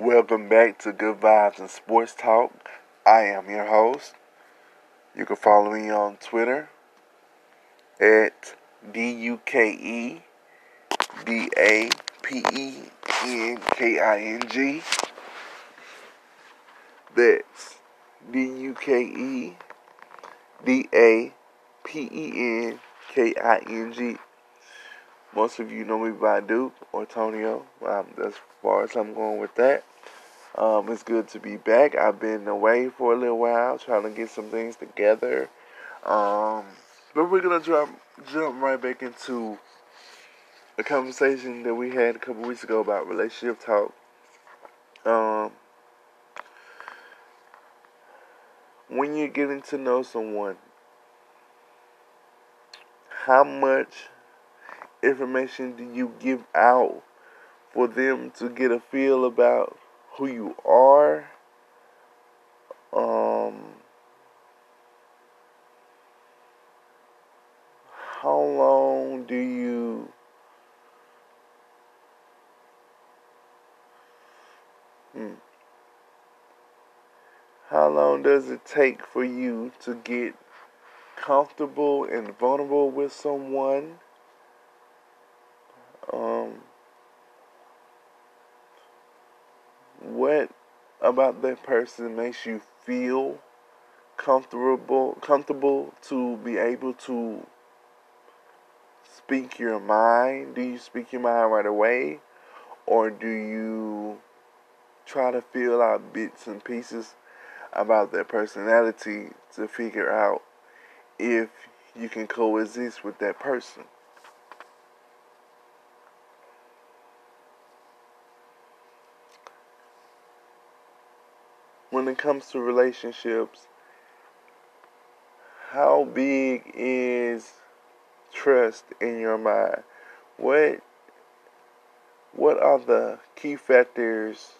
Welcome back to Good Vibes and Sports Talk. I am your host. You can follow me on Twitter at D U K E D A P E N K I N G. That's D U K E D A P E N K I N G. Most of you know me by Duke or Tonio. Um, as far as I'm going with that. Um, it's good to be back. I've been away for a little while trying to get some things together. Um, but we're gonna jump jump right back into a conversation that we had a couple weeks ago about relationship talk. Um, when you're getting to know someone, how much information do you give out for them to get a feel about who you are. Um, how long do you hmm, how long does it take for you to get comfortable and vulnerable with someone? Um, what about that person makes you feel comfortable comfortable to be able to speak your mind? Do you speak your mind right away? Or do you try to feel out bits and pieces about their personality to figure out if you can coexist with that person? When it comes to relationships, how big is trust in your mind? What what are the key factors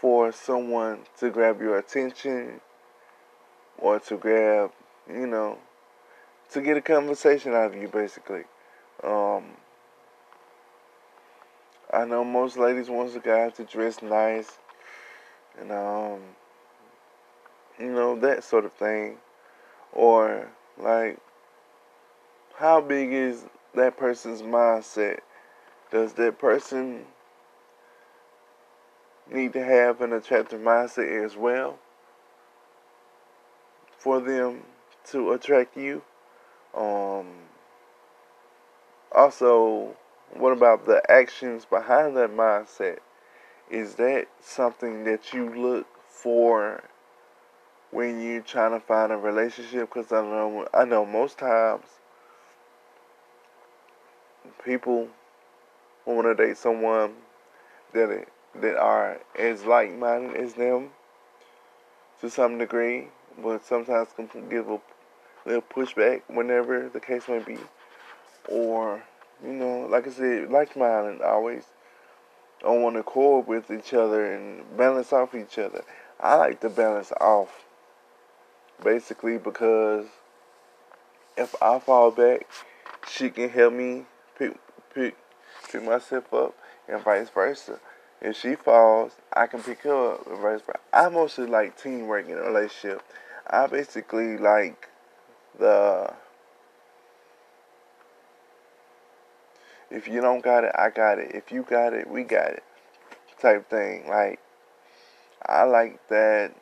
for someone to grab your attention or to grab, you know, to get a conversation out of you basically? Um, I know most ladies want a guy to dress nice and um, you know that sort of thing, or like how big is that person's mindset? Does that person need to have an attractive mindset as well for them to attract you? Um, also, what about the actions behind that mindset? Is that something that you look for when you're trying to find a relationship? Because I know I know most times people want to date someone that that are as like minded as them to some degree, but sometimes can give a little pushback whenever the case may be, or you know, like I said, like minded always on one accord with each other and balance off each other. I like to balance off basically because if I fall back, she can help me pick pick pick myself up and vice versa. If she falls, I can pick her up and vice versa. I mostly like teamwork in a relationship. I basically like the if you don't got it, I got it. If you got it, we got it. Type thing. Like I like that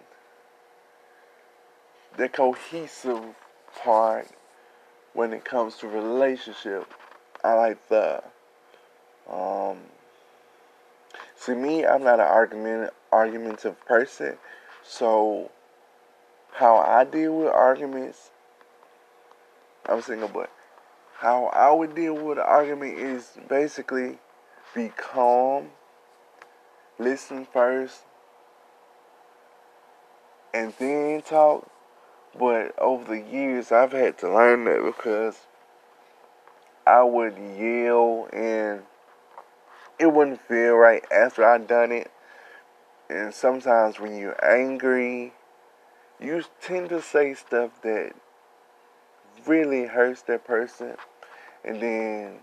the cohesive part when it comes to relationship. I like the um see me I'm not an argument argumentative person. So how I deal with arguments I'm single but how I would deal with an argument is basically be calm, listen first, and then talk. But over the years, I've had to learn that because I would yell and it wouldn't feel right after I done it. And sometimes when you're angry, you tend to say stuff that really hurts that person and then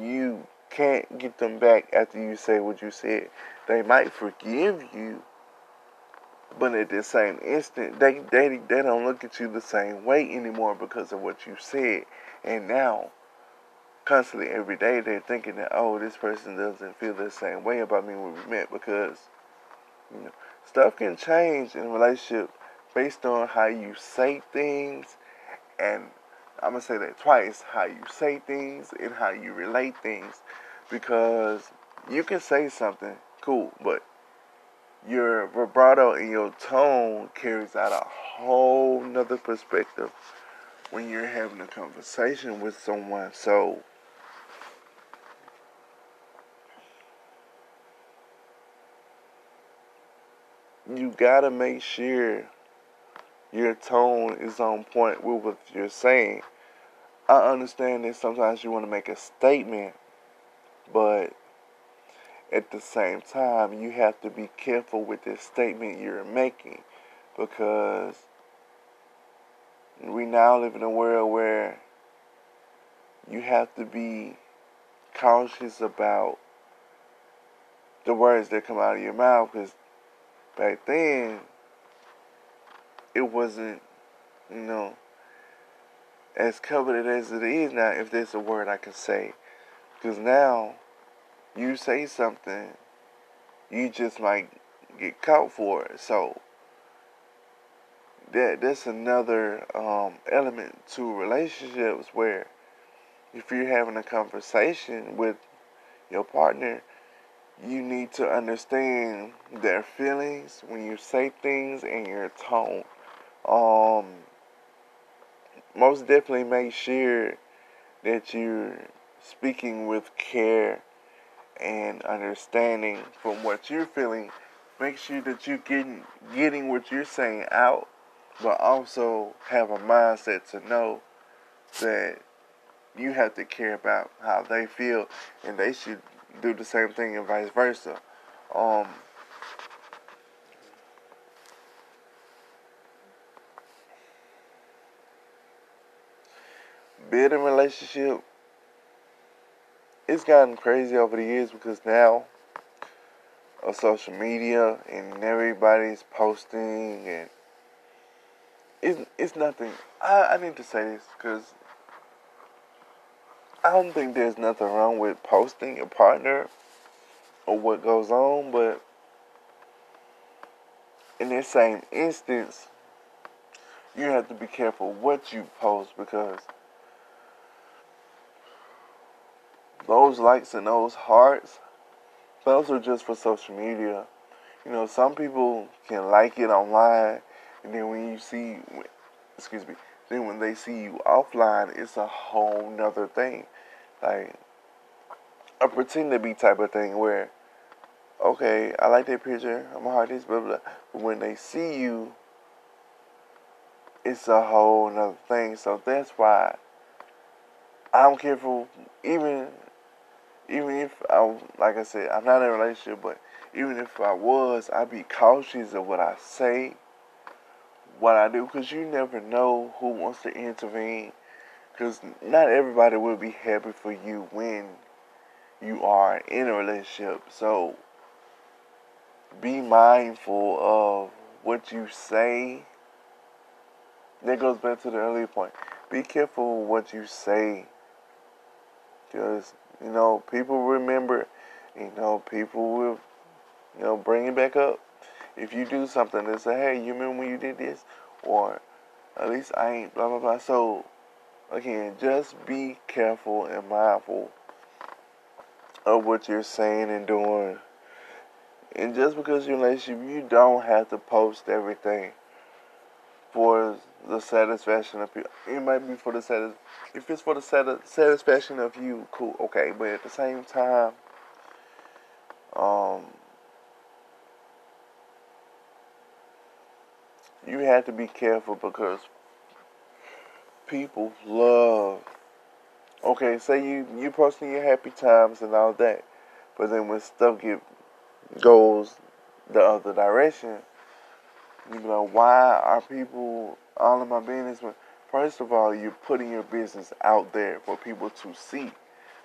you can't get them back after you say what you said. they might forgive you, but at the same instant, they they they don't look at you the same way anymore because of what you said. And now, constantly every day, they're thinking that oh, this person doesn't feel the same way about me when we met because you know stuff can change in a relationship based on how you say things and I'm gonna say that twice how you say things and how you relate things because you can say something cool, but your vibrato and your tone carries out a whole nother perspective when you're having a conversation with someone. So, you gotta make sure your tone is on point with what you're saying. I understand that sometimes you want to make a statement, but at the same time, you have to be careful with the statement you're making because we now live in a world where you have to be cautious about the words that come out of your mouth because back then it wasn't, you know, as coveted as it is now, if there's a word I can say. Because now you say something, you just might get caught for it. So that that's another um, element to relationships where if you're having a conversation with your partner, you need to understand their feelings when you say things and your tone. Um, most definitely make sure that you're speaking with care and understanding from what you're feeling, make sure that you're getting getting what you're saying out, but also have a mindset to know that you have to care about how they feel, and they should do the same thing and vice versa. Um, building relationship it's gotten crazy over the years because now of social media and everybody's posting and it's it's nothing. I, I need to say this because I don't think there's nothing wrong with posting your partner or what goes on, but in this same instance, you have to be careful what you post because those likes and those hearts, those are just for social media. You know, some people can like it online, and then when you see, excuse me, then when they see you offline, it's a whole nother thing. Like a pretend to be type of thing where, okay, I like that picture, I'm a heart this, blah, blah, But when they see you, it's a whole nother thing. So that's why I'm careful, even even if I, like I said, I'm not in a relationship, but even if I was, I'd be cautious of what I say, what I do, because you never know who wants to intervene. Because not everybody will be happy for you when you are in a relationship. So be mindful of what you say. That goes back to the earlier point. Be careful what you say. Because you know, people remember. You know, people will, you know, bring it back up. If you do something and say, hey, you remember when you did this? Or at least I ain't blah, blah, blah. So, again, just be careful and mindful of what you're saying and doing. And just because you're in a relationship, you don't have to post everything for the satisfaction of you. It might be for the satis. If it's for the satisfaction of you, cool, okay. But at the same time, um, you have to be careful because people love. Okay, say you you posting your happy times and all that, but then when stuff get goes the other direction, you know why are people all of my business. But First of all, you're putting your business out there for people to see.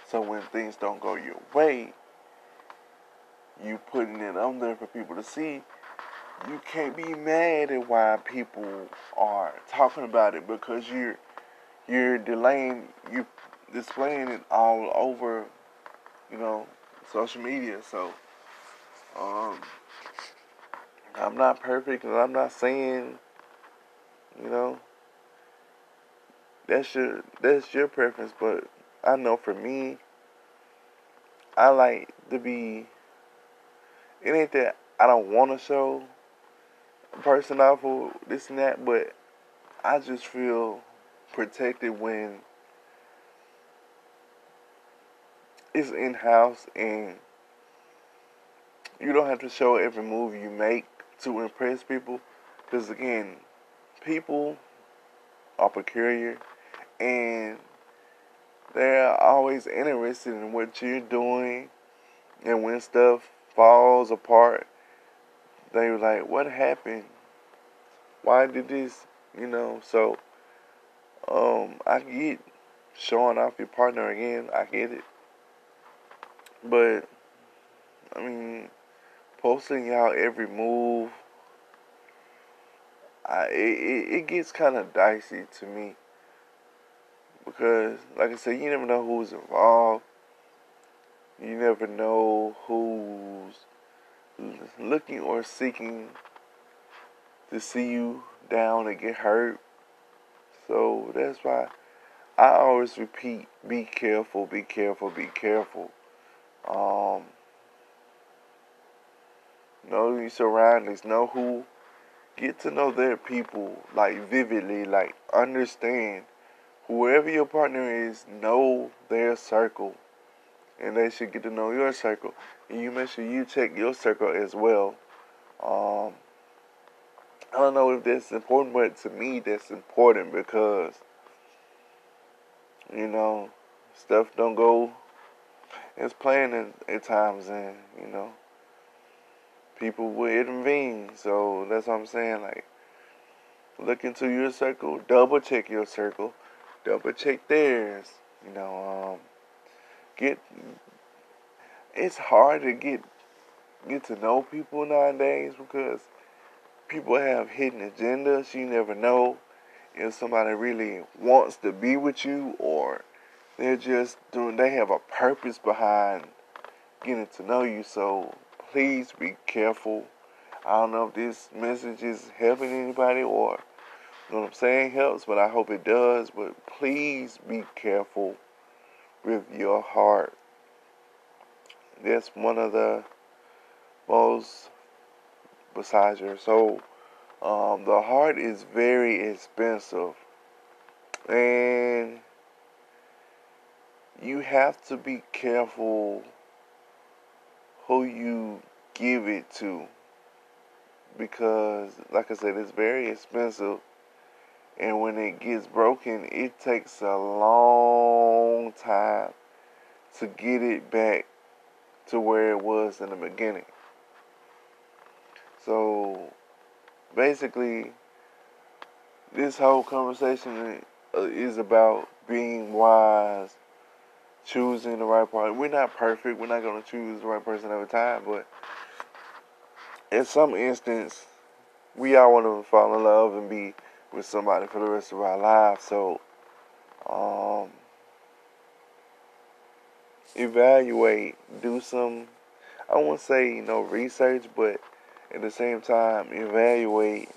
So when things don't go your way, you putting it on there for people to see, you can't be mad at why people are talking about it because you're you're delaying you displaying it all over, you know, social media. So um I'm not perfect and I'm not saying, you know, that's your that's your preference, but I know for me I like to be it ain't that I don't wanna show a person off for this and that, but I just feel protected when it's in house and you don't have to show every move you make to impress people. Because again, people are peculiar and they're always interested in what you're doing. And when stuff falls apart, they're like, What happened? Why did this? You know, so um, I get showing off your partner again. I get it. But, I mean, posting out every move, I, it, it gets kind of dicey to me. Because, like I said, you never know who's involved. You never know who's looking or seeking to see you down and get hurt. So that's why I always repeat be careful, be careful, be careful. Um, know your surroundings, know who, get to know their people like vividly, like understand whoever your partner is, know their circle, and they should get to know your circle. And you make sure you check your circle as well. Um, I don't know if that's important, but to me, that's important because you know stuff don't go as planned at, at times, and you know people will intervene. So that's what I'm saying. Like, look into your circle, double check your circle, double check theirs. You know, um, get. It's hard to get get to know people nowadays because people have hidden agendas. You never know if somebody really wants to be with you or they're just doing. They have a purpose behind getting to know you. So please be careful. I don't know if this message is helping anybody or you know what I'm saying helps, but I hope it does. But please be careful with your heart. That's one of the most besides your soul. Um, the heart is very expensive, and you have to be careful who you give it to because like I said it's very expensive and when it gets broken it takes a long time to get it back to where it was in the beginning. So basically this whole conversation is about being wise choosing the right partner. We're not perfect. We're not going to choose the right person every time, but in some instance, we all want to fall in love and be with somebody for the rest of our lives. So, um, evaluate, do some, I won't say, you know, research, but at the same time, evaluate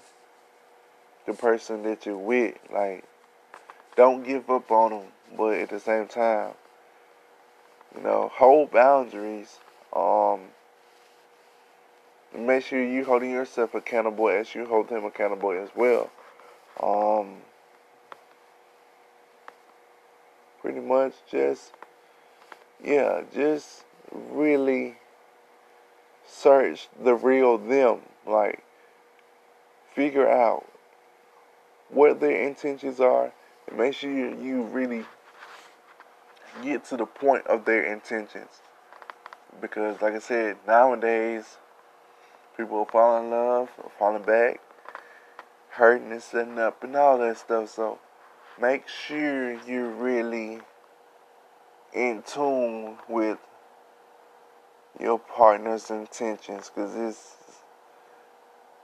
the person that you're with. Like, don't give up on them, but at the same time, you know, hold boundaries. Um, make sure you holding yourself accountable as you hold him accountable as well. Um, pretty much just, yeah, just really search the real them. Like, figure out what their intentions are and make sure you, you really get to the point of their intentions. Because, like I said, nowadays, people are falling in love, falling back, hurting and setting up, and all that stuff. So, make sure you're really in tune with your partner's intentions because it's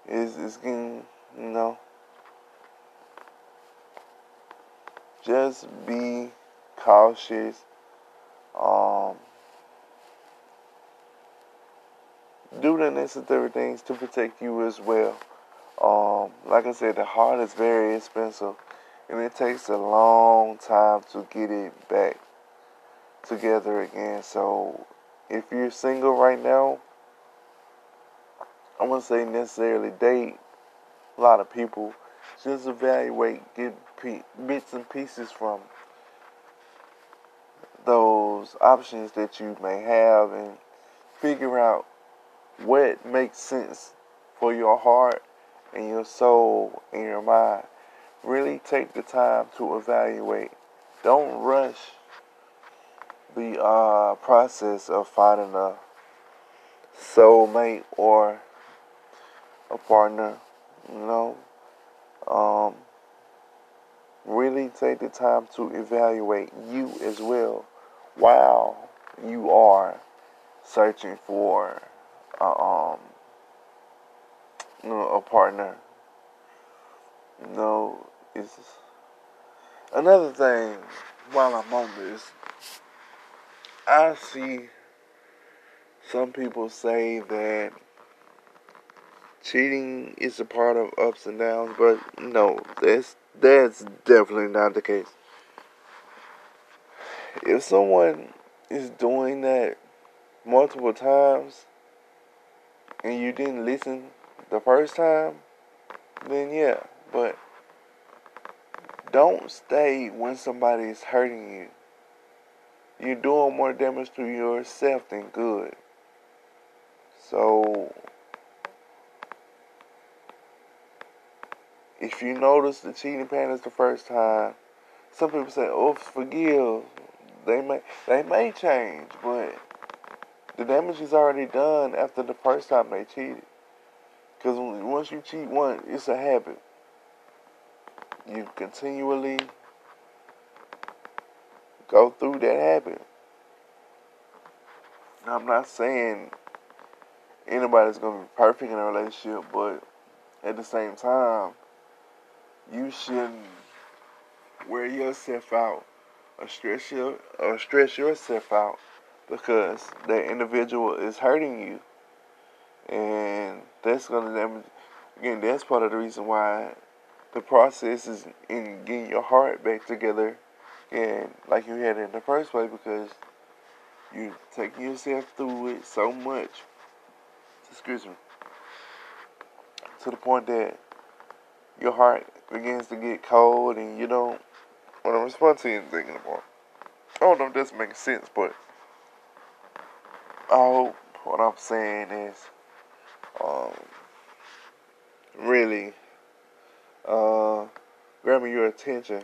It's, it's getting, you know, just be cautious. Um, do the necessary things to protect you as well. Um, like I said, the heart is very expensive, and it takes a long time to get it back together again. So, if you're single right now, I wouldn't say necessarily date a lot of people. Just evaluate, get bits and pieces from those options that you may have, and figure out what makes sense for your heart and your soul and your mind. Really take the time to evaluate. Don't rush the uh, process of finding a soulmate or a partner. You know, um, really take the time to evaluate you as well while you are searching for um, you know, a partner. You know, it's another thing. While I'm on this, I see some people say that cheating is a part of ups and downs, but no, that's that's definitely not the case. If someone is doing that multiple times and you didn't listen the first time, then yeah, but don't stay when somebody is hurting you. You're doing more damage to yourself than good. So, if you notice the cheating patterns the first time, some people say, "Oh, forgive." They may they may change, but the damage is already done after the first time they cheated. Because once you cheat once, it's a habit. You continually go through that habit. Now, I'm not saying anybody's going to be perfect in a relationship, but at the same time, you shouldn't wear yourself out or stress, your, or stress yourself out because that individual is hurting you. And that's to damage, again, that's part of the reason why the process is in getting your heart back together and like you had in the first place because you taking yourself through it so much, excuse me, to the point that your heart begins to get cold and you don't want to respond to anything anymore. I don't know if this makes sense, but I hope what I'm saying is um, really uh, grabbing your attention.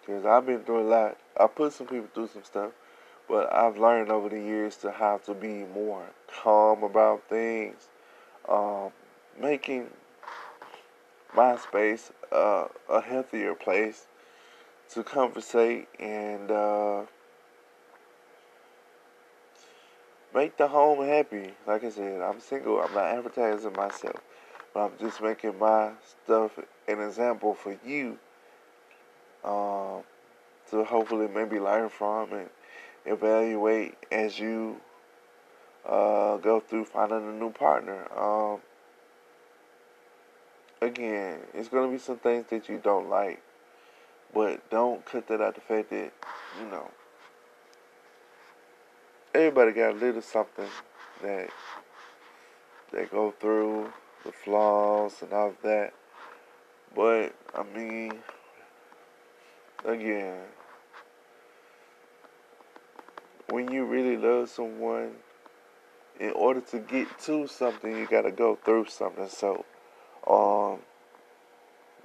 Because I've been through a lot. I put some people through some stuff, but I've learned over the years to have to be more calm about things, um, making my space uh, a healthier place to conversate and uh, make the home happy. Like I said, I'm single. I'm not advertising myself, but I'm just making my stuff an example for you um, to hopefully maybe learn from and evaluate as you uh, go through finding a new partner. Um, again, it's going to be some things that you don't like, but don't cut that out the fact that, you know, everybody got a little something that they go through, the flaws and all of that. But I mean, again, when you really love someone, in order to get to something, you gotta go through something. So, um,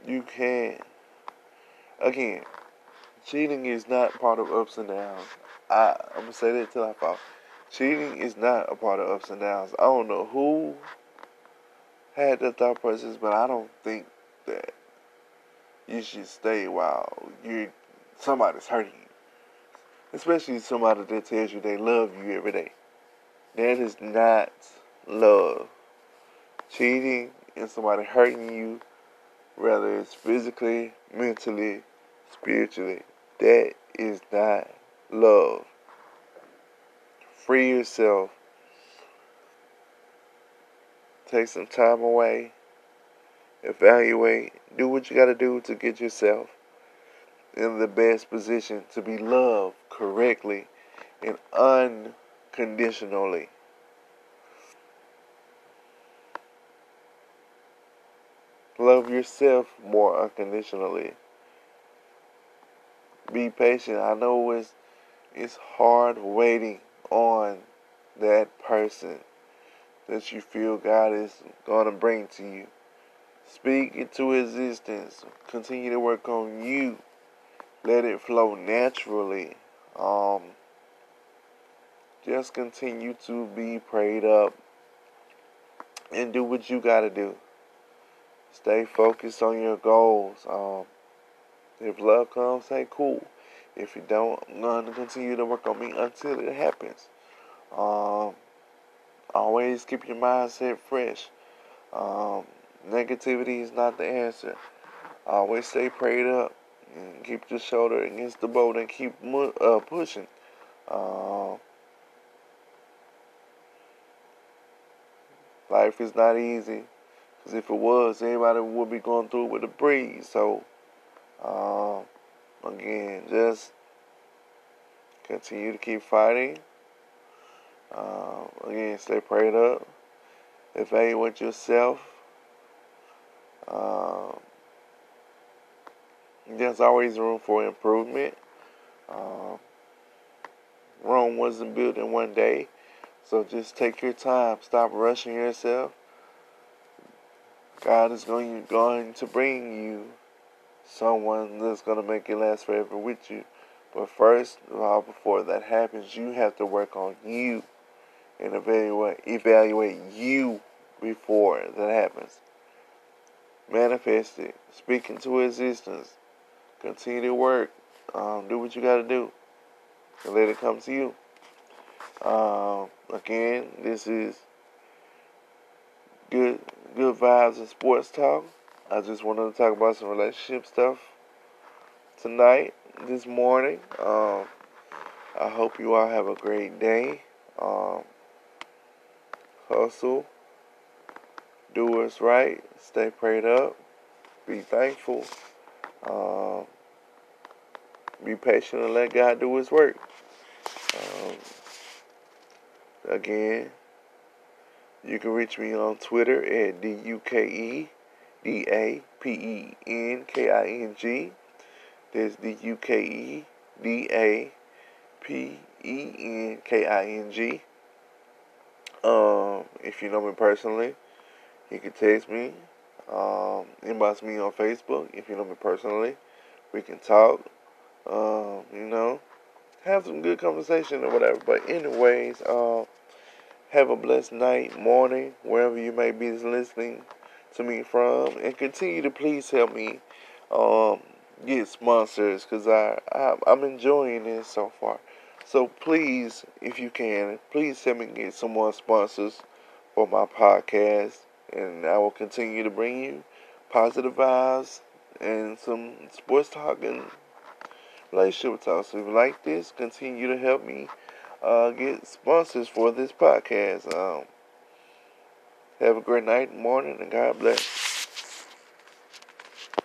you can't. Again, cheating is not part of ups and downs. I, I'm gonna say that till I fall. Cheating is not a part of ups and downs. I don't know who had that thought process, but I don't think that you should stay while you somebody's hurting you. Especially somebody that tells you they love you every day. That is not love. cheating and somebody hurting you, whether it's physically, mentally, spiritually, that is not love. Free yourself. Take some time away. Evaluate. Do what you got to do to get yourself in the best position to be loved correctly and unconditionally. Love yourself more unconditionally. Be patient. I know it's it's hard waiting on that person that you feel God is to bring to you. Speak into existence. Continue to work on you. Let it flow naturally. Um, just continue to be prayed up and do what you got to do. Stay focused on your goals. Um, if love comes, say cool. If you don't, I'm to continue to work on me until it happens. Um, always keep your mindset fresh. Um, negativity is not the answer. Always stay prayed up and keep your shoulder against the boat and keep uh, pushing. Uh, life is not easy because if it was, everybody would be going through it with a breeze. So, uh, again, just continue to keep fighting. Uh, again, stay prayed up. Evaluate yourself. Uh, there's always room for improvement. Uh, Rome wasn't built in one day, so just take your time. Stop rushing yourself. God is going going to bring you someone that's going to make it last forever with you. But first of all, before that happens, you have to work on you and evaluate evaluate you before that happens. Manifest it. Speak into existence. Continue to work. Um, do what you got to do. And let it come to you. Um, again, this is good good vibes and sports talk. I just wanted to talk about some relationship stuff tonight, this morning. Um, I hope you all have a great day. Um, hustle, do what's right, stay prayed up, be thankful, um, be patient, and let God do His work. Um, again, you can reach me on Twitter at D U K E D A P E N K I N G. That's D U K E D A P E N K I N G. Um, if you know me personally, you can text me, um, inbox me on Facebook. If you know me personally, we can talk. Um, you know, have some good conversation or whatever. But anyways, um, have a blessed night, morning, wherever you may be listening to me from, and continue to please help me um, get sponsors because I, I I'm enjoying this so far. So please, if you can, please send me get some more sponsors for my podcast, and I will continue to bring you positive vibes and some sports talk and relationship talk. So if you like this, continue to help me uh, get sponsors for this podcast. Um, have a great night, and morning, and God bless.